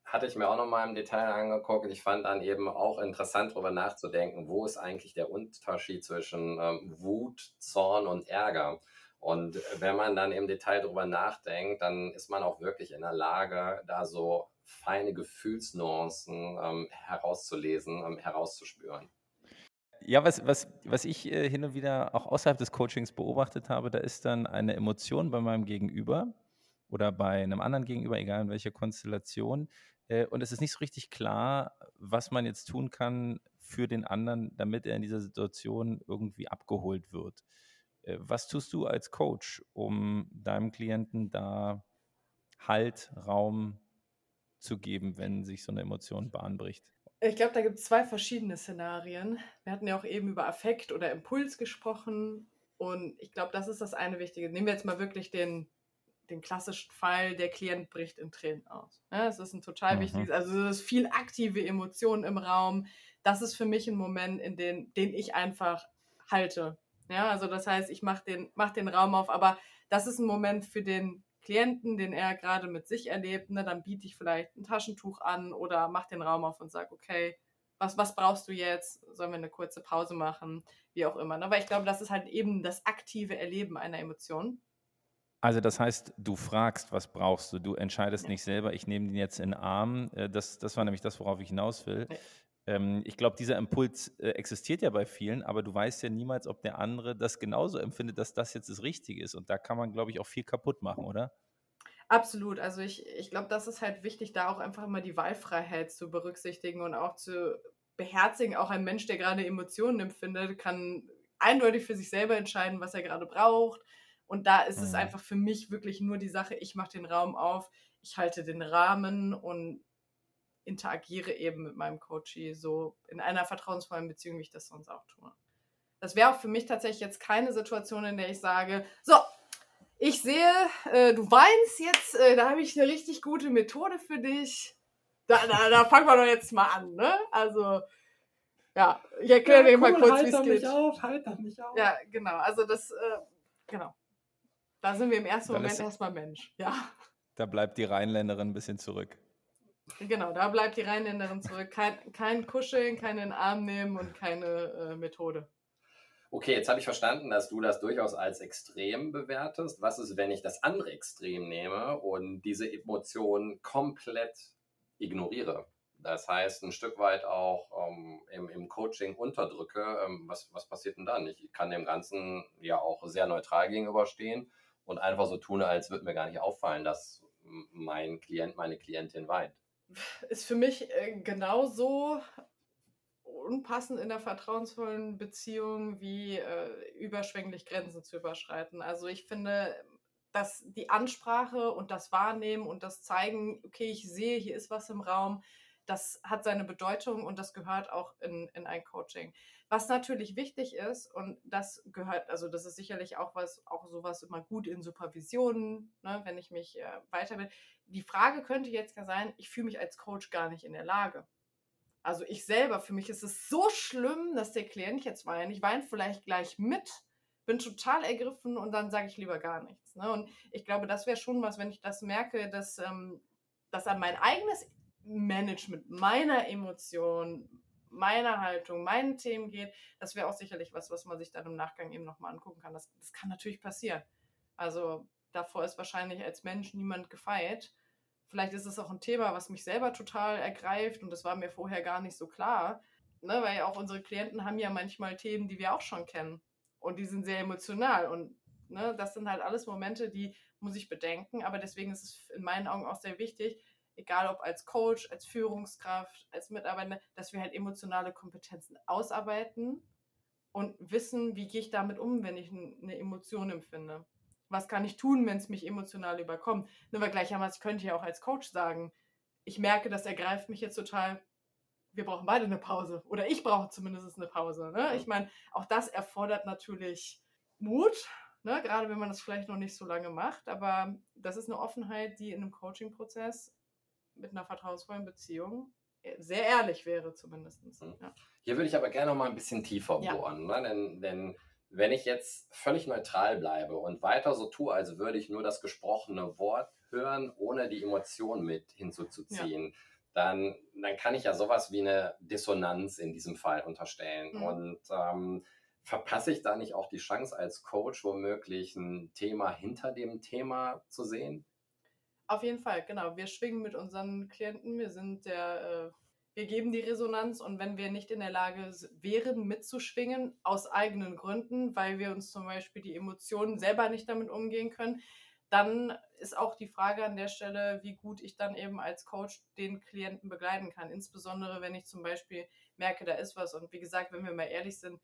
hatte ich mir auch nochmal im Detail angeguckt. Ich fand dann eben auch interessant, darüber nachzudenken, wo ist eigentlich der Unterschied zwischen ähm, Wut, Zorn und Ärger. Und wenn man dann im Detail darüber nachdenkt, dann ist man auch wirklich in der Lage, da so feine Gefühlsnuancen ähm, herauszulesen, ähm, herauszuspüren. Ja, was, was, was ich äh, hin und wieder auch außerhalb des Coachings beobachtet habe, da ist dann eine Emotion bei meinem Gegenüber oder bei einem anderen Gegenüber, egal in welcher Konstellation, äh, und es ist nicht so richtig klar, was man jetzt tun kann für den anderen, damit er in dieser Situation irgendwie abgeholt wird. Äh, was tust du als Coach, um deinem Klienten da Halt, Raum zu geben, wenn sich so eine Emotion Bahn bricht? Ich glaube, da gibt es zwei verschiedene Szenarien. Wir hatten ja auch eben über Affekt oder Impuls gesprochen. Und ich glaube, das ist das eine Wichtige. Nehmen wir jetzt mal wirklich den den klassischen Fall, der Klient bricht in Tränen aus. Ja, das ist ein total mhm. wichtiges, also es ist viel aktive Emotionen im Raum. Das ist für mich ein Moment, in den, den ich einfach halte. Ja, also das heißt, ich mache den, mach den Raum auf, aber das ist ein Moment für den Klienten, den er gerade mit sich erlebt. Ne? Dann biete ich vielleicht ein Taschentuch an oder mache den Raum auf und sage, okay, was, was brauchst du jetzt? Sollen wir eine kurze Pause machen? Wie auch immer. Ne? Aber ich glaube, das ist halt eben das aktive Erleben einer Emotion. Also das heißt, du fragst, was brauchst du? Du entscheidest ja. nicht selber, ich nehme den jetzt in den Arm. Äh, das, das war nämlich das, worauf ich hinaus will. Ähm, ich glaube, dieser Impuls äh, existiert ja bei vielen, aber du weißt ja niemals, ob der andere das genauso empfindet, dass das jetzt das Richtige ist. Und da kann man, glaube ich, auch viel kaputt machen, oder? Absolut. Also ich, ich glaube, das ist halt wichtig, da auch einfach immer die Wahlfreiheit zu berücksichtigen und auch zu beherzigen. Auch ein Mensch, der gerade Emotionen empfindet, kann eindeutig für sich selber entscheiden, was er gerade braucht und da ist mhm. es einfach für mich wirklich nur die Sache, ich mache den Raum auf, ich halte den Rahmen und interagiere eben mit meinem Coachie so in einer vertrauensvollen Beziehung, wie ich das sonst auch tue. Das wäre auch für mich tatsächlich jetzt keine Situation, in der ich sage, so, ich sehe, äh, du weinst jetzt, äh, da habe ich eine richtig gute Methode für dich. Da, da, da fangen wir doch jetzt mal an, ne? Also, ja, ich erkläre ja, dir cool, mal kurz, wie es geht. Mich auf, halt mich auf. Ja, genau, also das, äh, genau. Da sind wir im ersten Dann Moment erstmal Mensch, ja. Da bleibt die Rheinländerin ein bisschen zurück. Genau, da bleibt die Rheinländerin zurück. Kein, kein Kuscheln, keinen Arm nehmen und keine äh, Methode. Okay, jetzt habe ich verstanden, dass du das durchaus als extrem bewertest. Was ist, wenn ich das andere Extrem nehme und diese Emotion komplett ignoriere? Das heißt, ein Stück weit auch ähm, im, im, Coaching unterdrücke. Ähm, was, was passiert denn dann? Ich kann dem Ganzen ja auch sehr neutral gegenüberstehen und einfach so tun, als würde mir gar nicht auffallen, dass mein Klient, meine Klientin weint. Ist für mich äh, genauso unpassend in der vertrauensvollen Beziehung wie äh, überschwänglich Grenzen zu überschreiten. Also ich finde, dass die Ansprache und das Wahrnehmen und das Zeigen, okay, ich sehe, hier ist was im Raum, das hat seine Bedeutung und das gehört auch in, in ein Coaching. Was natürlich wichtig ist, und das gehört, also das ist sicherlich auch was, auch sowas immer gut in Supervisionen, ne, wenn ich mich äh, weiterbilde. Die Frage könnte jetzt ja sein, ich fühle mich als Coach gar nicht in der Lage. Also ich selber, für mich ist es so schlimm, dass der Klient jetzt weint. Ich weine vielleicht gleich mit, bin total ergriffen und dann sage ich lieber gar nichts. Ne? Und ich glaube, das wäre schon was, wenn ich das merke, dass, ähm, dass an mein eigenes Management meiner Emotionen, meiner Haltung, meinen Themen geht, das wäre auch sicherlich was, was man sich dann im Nachgang eben nochmal angucken kann. Das, das kann natürlich passieren. Also davor ist wahrscheinlich als Mensch niemand gefeit. Vielleicht ist es auch ein Thema, was mich selber total ergreift und das war mir vorher gar nicht so klar. Ne, weil auch unsere Klienten haben ja manchmal Themen, die wir auch schon kennen. Und die sind sehr emotional. Und ne, das sind halt alles Momente, die muss ich bedenken. Aber deswegen ist es in meinen Augen auch sehr wichtig, egal ob als Coach, als Führungskraft, als Mitarbeiter, dass wir halt emotionale Kompetenzen ausarbeiten und wissen, wie gehe ich damit um, wenn ich eine Emotion empfinde. Was kann ich tun, wenn es mich emotional überkommt? Nur weil gleichermaßen, ich könnte ja auch als Coach sagen, ich merke, das ergreift mich jetzt total, wir brauchen beide eine Pause. Oder ich brauche zumindest eine Pause. Ne? Ich meine, auch das erfordert natürlich Mut, ne? gerade wenn man das vielleicht noch nicht so lange macht. Aber das ist eine Offenheit, die in einem Coaching-Prozess mit einer vertrauensvollen Beziehung äh, sehr ehrlich wäre zumindest. Mhm. Ja. Hier würde ich aber gerne noch mal ein bisschen tiefer ja. bohren, ne? denn, denn wenn ich jetzt völlig neutral bleibe und weiter so tue, als würde ich nur das gesprochene Wort hören, ohne die Emotion mit hinzuzuziehen, ja. dann, dann kann ich ja sowas wie eine Dissonanz in diesem Fall unterstellen. Mhm. Und ähm, verpasse ich da nicht auch die Chance als Coach womöglich ein Thema hinter dem Thema zu sehen? Auf jeden Fall, genau. Wir schwingen mit unseren Klienten. Wir sind der, äh, wir geben die Resonanz und wenn wir nicht in der Lage wären, mitzuschwingen, aus eigenen Gründen, weil wir uns zum Beispiel die Emotionen selber nicht damit umgehen können, dann ist auch die Frage an der Stelle, wie gut ich dann eben als Coach den Klienten begleiten kann. Insbesondere, wenn ich zum Beispiel merke, da ist was. Und wie gesagt, wenn wir mal ehrlich sind,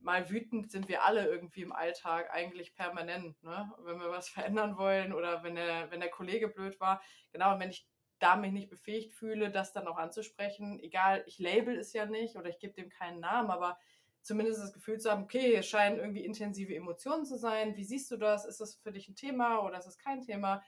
mal wütend sind wir alle irgendwie im Alltag eigentlich permanent, ne? Wenn wir was verändern wollen oder wenn der, wenn der Kollege blöd war. Genau, und wenn ich da mich nicht befähigt fühle, das dann auch anzusprechen, egal, ich label es ja nicht oder ich gebe dem keinen Namen, aber zumindest das Gefühl zu haben, okay, es scheinen irgendwie intensive Emotionen zu sein. Wie siehst du das? Ist das für dich ein Thema oder ist es kein Thema?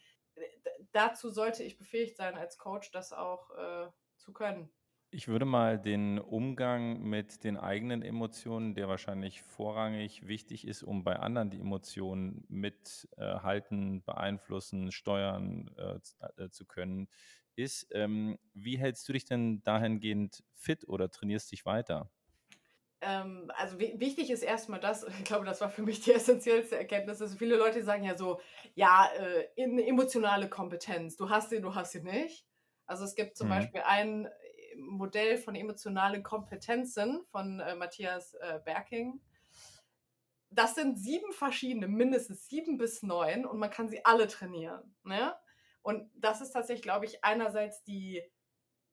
dazu sollte ich befähigt sein, als Coach das auch äh, zu können. Ich würde mal den Umgang mit den eigenen Emotionen, der wahrscheinlich vorrangig wichtig ist, um bei anderen die Emotionen mithalten, äh, beeinflussen, steuern äh, äh, zu können, ist, ähm, wie hältst du dich denn dahingehend fit oder trainierst dich weiter? Ähm, also wichtig ist erstmal das, ich glaube, das war für mich die essentiellste Erkenntnis, dass viele Leute sagen ja so, ja, äh, emotionale Kompetenz, du hast sie, du hast sie nicht. Also es gibt zum mhm. Beispiel einen Modell von emotionalen Kompetenzen von äh, Matthias äh, Berking. Das sind sieben verschiedene, mindestens sieben bis neun und man kann sie alle trainieren. Ne? Und das ist tatsächlich, glaube ich, einerseits die,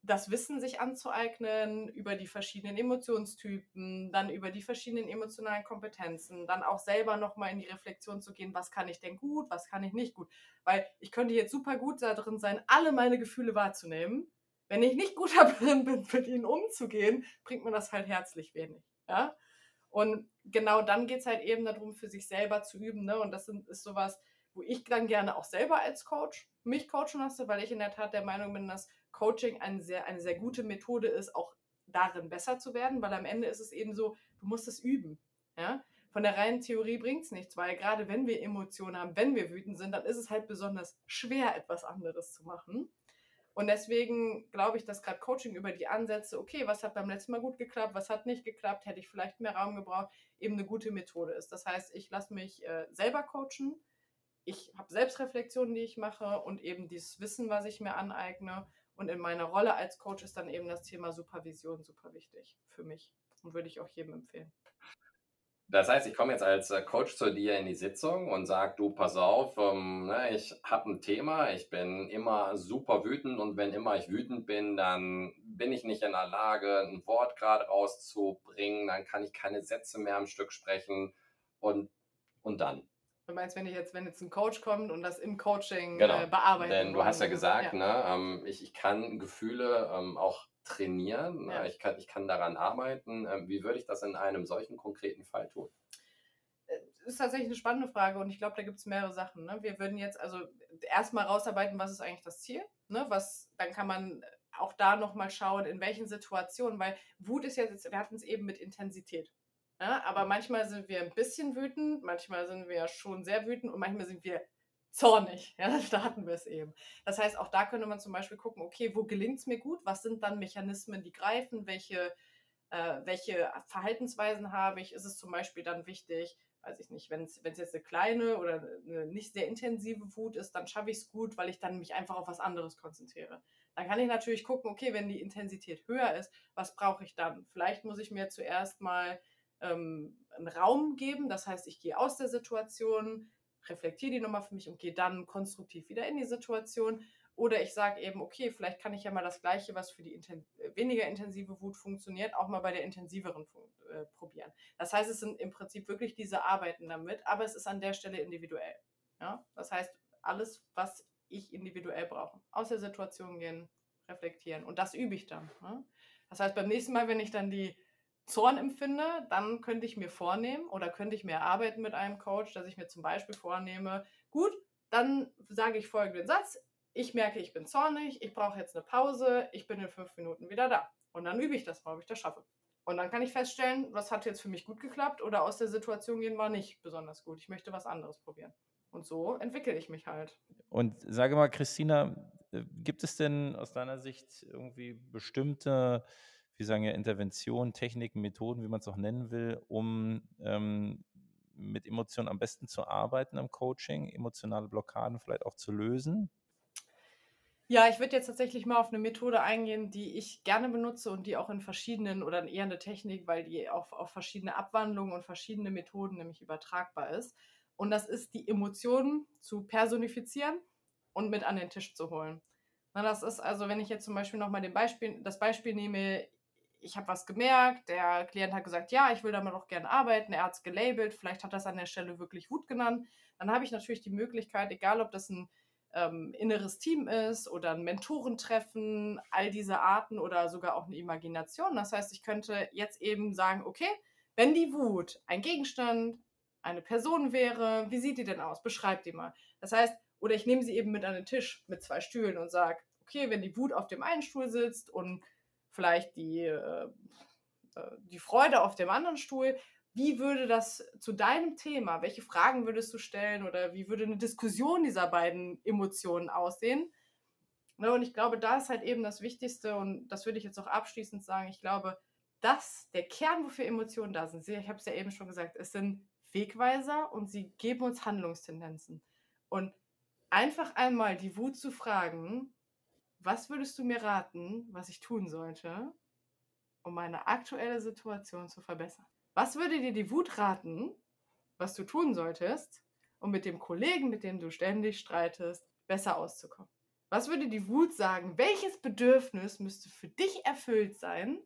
das Wissen sich anzueignen über die verschiedenen Emotionstypen, dann über die verschiedenen emotionalen Kompetenzen, dann auch selber nochmal in die Reflexion zu gehen, was kann ich denn gut, was kann ich nicht gut. Weil ich könnte jetzt super gut da drin sein, alle meine Gefühle wahrzunehmen wenn ich nicht gut darin bin, mit ihnen umzugehen, bringt mir das halt herzlich wenig. Ja? Und genau dann geht es halt eben darum, für sich selber zu üben. Ne? Und das ist sowas, wo ich dann gerne auch selber als Coach mich coachen lasse, weil ich in der Tat der Meinung bin, dass Coaching eine sehr, eine sehr gute Methode ist, auch darin besser zu werden, weil am Ende ist es eben so, du musst es üben. Ja? Von der reinen Theorie bringt es nichts, weil gerade wenn wir Emotionen haben, wenn wir wütend sind, dann ist es halt besonders schwer, etwas anderes zu machen. Und deswegen glaube ich, dass gerade Coaching über die Ansätze, okay, was hat beim letzten Mal gut geklappt, was hat nicht geklappt, hätte ich vielleicht mehr Raum gebraucht, eben eine gute Methode ist. Das heißt, ich lasse mich äh, selber coachen, ich habe Selbstreflexionen, die ich mache und eben dieses Wissen, was ich mir aneigne. Und in meiner Rolle als Coach ist dann eben das Thema Supervision super wichtig für mich und würde ich auch jedem empfehlen. Das heißt, ich komme jetzt als äh, Coach zu dir in die Sitzung und sage, du, pass auf, ähm, ne, ich habe ein Thema, ich bin immer super wütend und wenn immer ich wütend bin, dann bin ich nicht in der Lage, ein Wort gerade rauszubringen, dann kann ich keine Sätze mehr am Stück sprechen und, und dann. Du meinst, wenn ich jetzt, wenn jetzt ein Coach kommt und das im Coaching genau. äh, bearbeitet? Denn du hast ja gesagt, ja. Ne, ähm, ich, ich kann Gefühle ähm, auch trainieren, ja. ich, kann, ich kann daran arbeiten. Ähm, wie würde ich das in einem solchen konkreten Fall tun? Das äh, ist tatsächlich eine spannende Frage und ich glaube, da gibt es mehrere Sachen. Ne? Wir würden jetzt also erstmal rausarbeiten, was ist eigentlich das Ziel? Ne? Was, dann kann man auch da nochmal schauen, in welchen Situationen, weil Wut ist jetzt, wir hatten es eben mit Intensität. Ja, aber manchmal sind wir ein bisschen wütend, manchmal sind wir schon sehr wütend und manchmal sind wir zornig. Ja, da hatten wir es eben. Das heißt, auch da könnte man zum Beispiel gucken, okay, wo gelingt es mir gut? Was sind dann Mechanismen, die greifen? Welche, äh, welche Verhaltensweisen habe ich? Ist es zum Beispiel dann wichtig, weiß ich nicht, wenn es jetzt eine kleine oder eine nicht sehr intensive Wut ist, dann schaffe ich es gut, weil ich dann mich einfach auf was anderes konzentriere. Dann kann ich natürlich gucken, okay, wenn die Intensität höher ist, was brauche ich dann? Vielleicht muss ich mir zuerst mal ähm, einen Raum geben, das heißt, ich gehe aus der Situation, reflektiere die nochmal für mich und gehe dann konstruktiv wieder in die Situation. Oder ich sage eben, okay, vielleicht kann ich ja mal das Gleiche, was für die inten weniger intensive Wut funktioniert, auch mal bei der intensiveren äh, probieren. Das heißt, es sind im Prinzip wirklich diese Arbeiten damit, aber es ist an der Stelle individuell. Ja? Das heißt, alles, was ich individuell brauche. Aus der Situation gehen, reflektieren. Und das übe ich dann. Ja? Das heißt, beim nächsten Mal, wenn ich dann die Zorn empfinde, dann könnte ich mir vornehmen oder könnte ich mir erarbeiten mit einem Coach, dass ich mir zum Beispiel vornehme, gut, dann sage ich folgenden Satz, ich merke, ich bin zornig, ich brauche jetzt eine Pause, ich bin in fünf Minuten wieder da. Und dann übe ich das mal, ob ich das schaffe. Und dann kann ich feststellen, was hat jetzt für mich gut geklappt oder aus der Situation gehen war nicht besonders gut. Ich möchte was anderes probieren. Und so entwickle ich mich halt. Und sage mal, Christina, äh, gibt es denn aus deiner Sicht irgendwie bestimmte wir sagen ja Interventionen, Techniken, Methoden, wie man es auch nennen will, um ähm, mit Emotionen am besten zu arbeiten im Coaching, emotionale Blockaden vielleicht auch zu lösen? Ja, ich würde jetzt tatsächlich mal auf eine Methode eingehen, die ich gerne benutze und die auch in verschiedenen oder eher eine Technik, weil die auf, auf verschiedene Abwandlungen und verschiedene Methoden nämlich übertragbar ist. Und das ist die Emotionen zu personifizieren und mit an den Tisch zu holen. Na, das ist also, wenn ich jetzt zum Beispiel nochmal Beispiel, das Beispiel nehme, ich habe was gemerkt, der Klient hat gesagt, ja, ich will damit auch gerne arbeiten, er hat es gelabelt, vielleicht hat das an der Stelle wirklich Wut genannt. Dann habe ich natürlich die Möglichkeit, egal ob das ein ähm, inneres Team ist oder ein Mentorentreffen, all diese Arten oder sogar auch eine Imagination. Das heißt, ich könnte jetzt eben sagen, okay, wenn die Wut ein Gegenstand, eine Person wäre, wie sieht die denn aus? Beschreib die mal. Das heißt, oder ich nehme sie eben mit an den Tisch mit zwei Stühlen und sage, okay, wenn die Wut auf dem einen Stuhl sitzt und vielleicht die, äh, äh, die Freude auf dem anderen Stuhl. Wie würde das zu deinem Thema, welche Fragen würdest du stellen oder wie würde eine Diskussion dieser beiden Emotionen aussehen? Ne, und ich glaube, da ist halt eben das Wichtigste und das würde ich jetzt auch abschließend sagen. Ich glaube, dass der Kern, wofür Emotionen da sind, ich habe es ja eben schon gesagt, es sind Wegweiser und sie geben uns Handlungstendenzen. Und einfach einmal die Wut zu fragen, was würdest du mir raten, was ich tun sollte, um meine aktuelle Situation zu verbessern? Was würde dir die Wut raten, was du tun solltest, um mit dem Kollegen, mit dem du ständig streitest, besser auszukommen? Was würde die Wut sagen? Welches Bedürfnis müsste für dich erfüllt sein,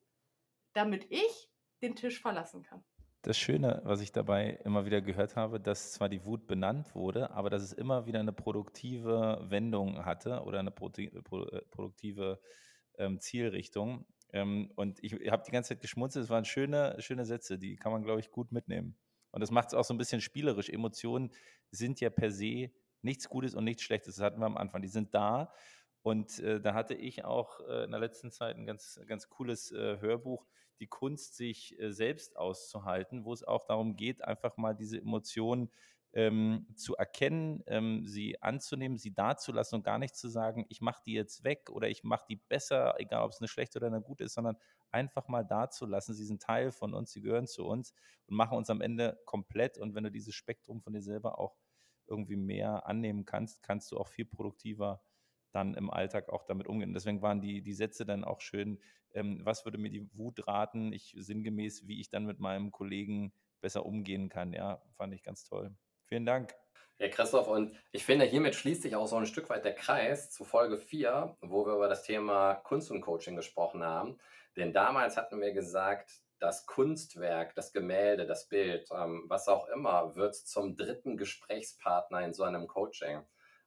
damit ich den Tisch verlassen kann? Das Schöne, was ich dabei immer wieder gehört habe, dass zwar die Wut benannt wurde, aber dass es immer wieder eine produktive Wendung hatte oder eine äh, produktive ähm, Zielrichtung. Ähm, und ich habe die ganze Zeit geschmunzelt. Es waren schöne, schöne Sätze, die kann man, glaube ich, gut mitnehmen. Und das macht es auch so ein bisschen spielerisch. Emotionen sind ja per se nichts Gutes und nichts Schlechtes. Das hatten wir am Anfang. Die sind da. Und äh, da hatte ich auch äh, in der letzten Zeit ein ganz, ganz cooles äh, Hörbuch die Kunst, sich äh, selbst auszuhalten, wo es auch darum geht, einfach mal diese Emotionen ähm, zu erkennen, ähm, sie anzunehmen, sie dazulassen und gar nicht zu sagen, ich mache die jetzt weg oder ich mache die besser, egal ob es eine schlechte oder eine gute ist, sondern einfach mal dazulassen. Sie sind Teil von uns, sie gehören zu uns und machen uns am Ende komplett. Und wenn du dieses Spektrum von dir selber auch irgendwie mehr annehmen kannst, kannst du auch viel produktiver dann im Alltag auch damit umgehen. deswegen waren die, die Sätze dann auch schön, ähm, was würde mir die Wut raten, ich sinngemäß, wie ich dann mit meinem Kollegen besser umgehen kann. Ja, fand ich ganz toll. Vielen Dank. Ja, Christoph, und ich finde, hiermit schließt sich auch so ein Stück weit der Kreis zu Folge 4, wo wir über das Thema Kunst und Coaching gesprochen haben. Denn damals hatten wir gesagt, das Kunstwerk, das Gemälde, das Bild, ähm, was auch immer, wird zum dritten Gesprächspartner in so einem Coaching.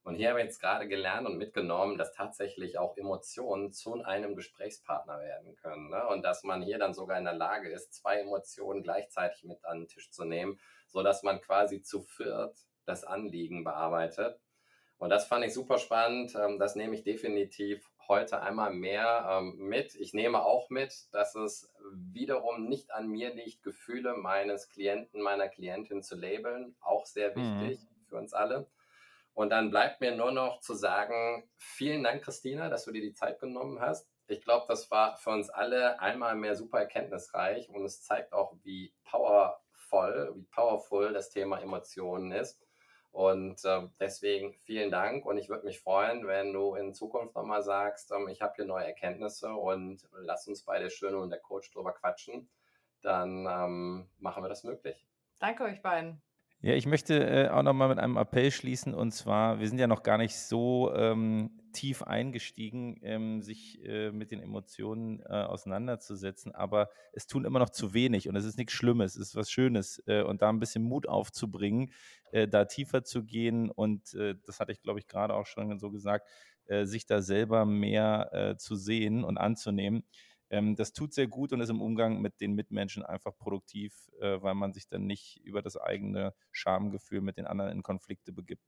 Und hier habe ich jetzt gerade gelernt und mitgenommen, dass tatsächlich auch Emotionen zu einem Gesprächspartner werden können. Ne? Und dass man hier dann sogar in der Lage ist, zwei Emotionen gleichzeitig mit an den Tisch zu nehmen, sodass man quasi zu viert das Anliegen bearbeitet. Und das fand ich super spannend. Ähm, das nehme ich definitiv heute einmal mehr ähm, mit. Ich nehme auch mit, dass es wiederum nicht an mir liegt, Gefühle meines Klienten, meiner Klientin zu labeln. Auch sehr mhm. wichtig mhm. für uns alle. Und dann bleibt mir nur noch zu sagen, vielen Dank, Christina, dass du dir die Zeit genommen hast. Ich glaube, das war für uns alle einmal mehr super erkenntnisreich und es zeigt auch, wie powervoll, wie powerful das Thema Emotionen ist. Und äh, deswegen vielen Dank und ich würde mich freuen, wenn du in Zukunft nochmal sagst, ähm, ich habe hier neue Erkenntnisse und lass uns bei der Schöne und der Coach drüber quatschen. Dann ähm, machen wir das möglich. Danke euch beiden. Ja, ich möchte äh, auch nochmal mit einem Appell schließen. Und zwar, wir sind ja noch gar nicht so ähm, tief eingestiegen, ähm, sich äh, mit den Emotionen äh, auseinanderzusetzen, aber es tun immer noch zu wenig. Und es ist nichts Schlimmes, es ist was Schönes äh, und da ein bisschen Mut aufzubringen, äh, da tiefer zu gehen. Und äh, das hatte ich, glaube ich, gerade auch schon so gesagt, sich da selber mehr zu sehen und anzunehmen. Ähm, das tut sehr gut und ist im Umgang mit den Mitmenschen einfach produktiv, äh, weil man sich dann nicht über das eigene Schamgefühl mit den anderen in Konflikte begibt.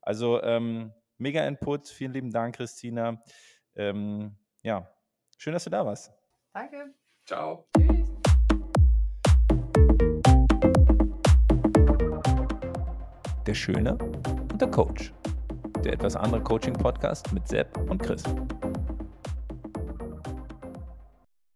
Also ähm, mega Input, vielen lieben Dank, Christina. Ähm, ja, schön, dass du da warst. Danke. Ciao. Tschüss. Der Schöne und der Coach. Der etwas andere Coaching-Podcast mit Sepp und Chris.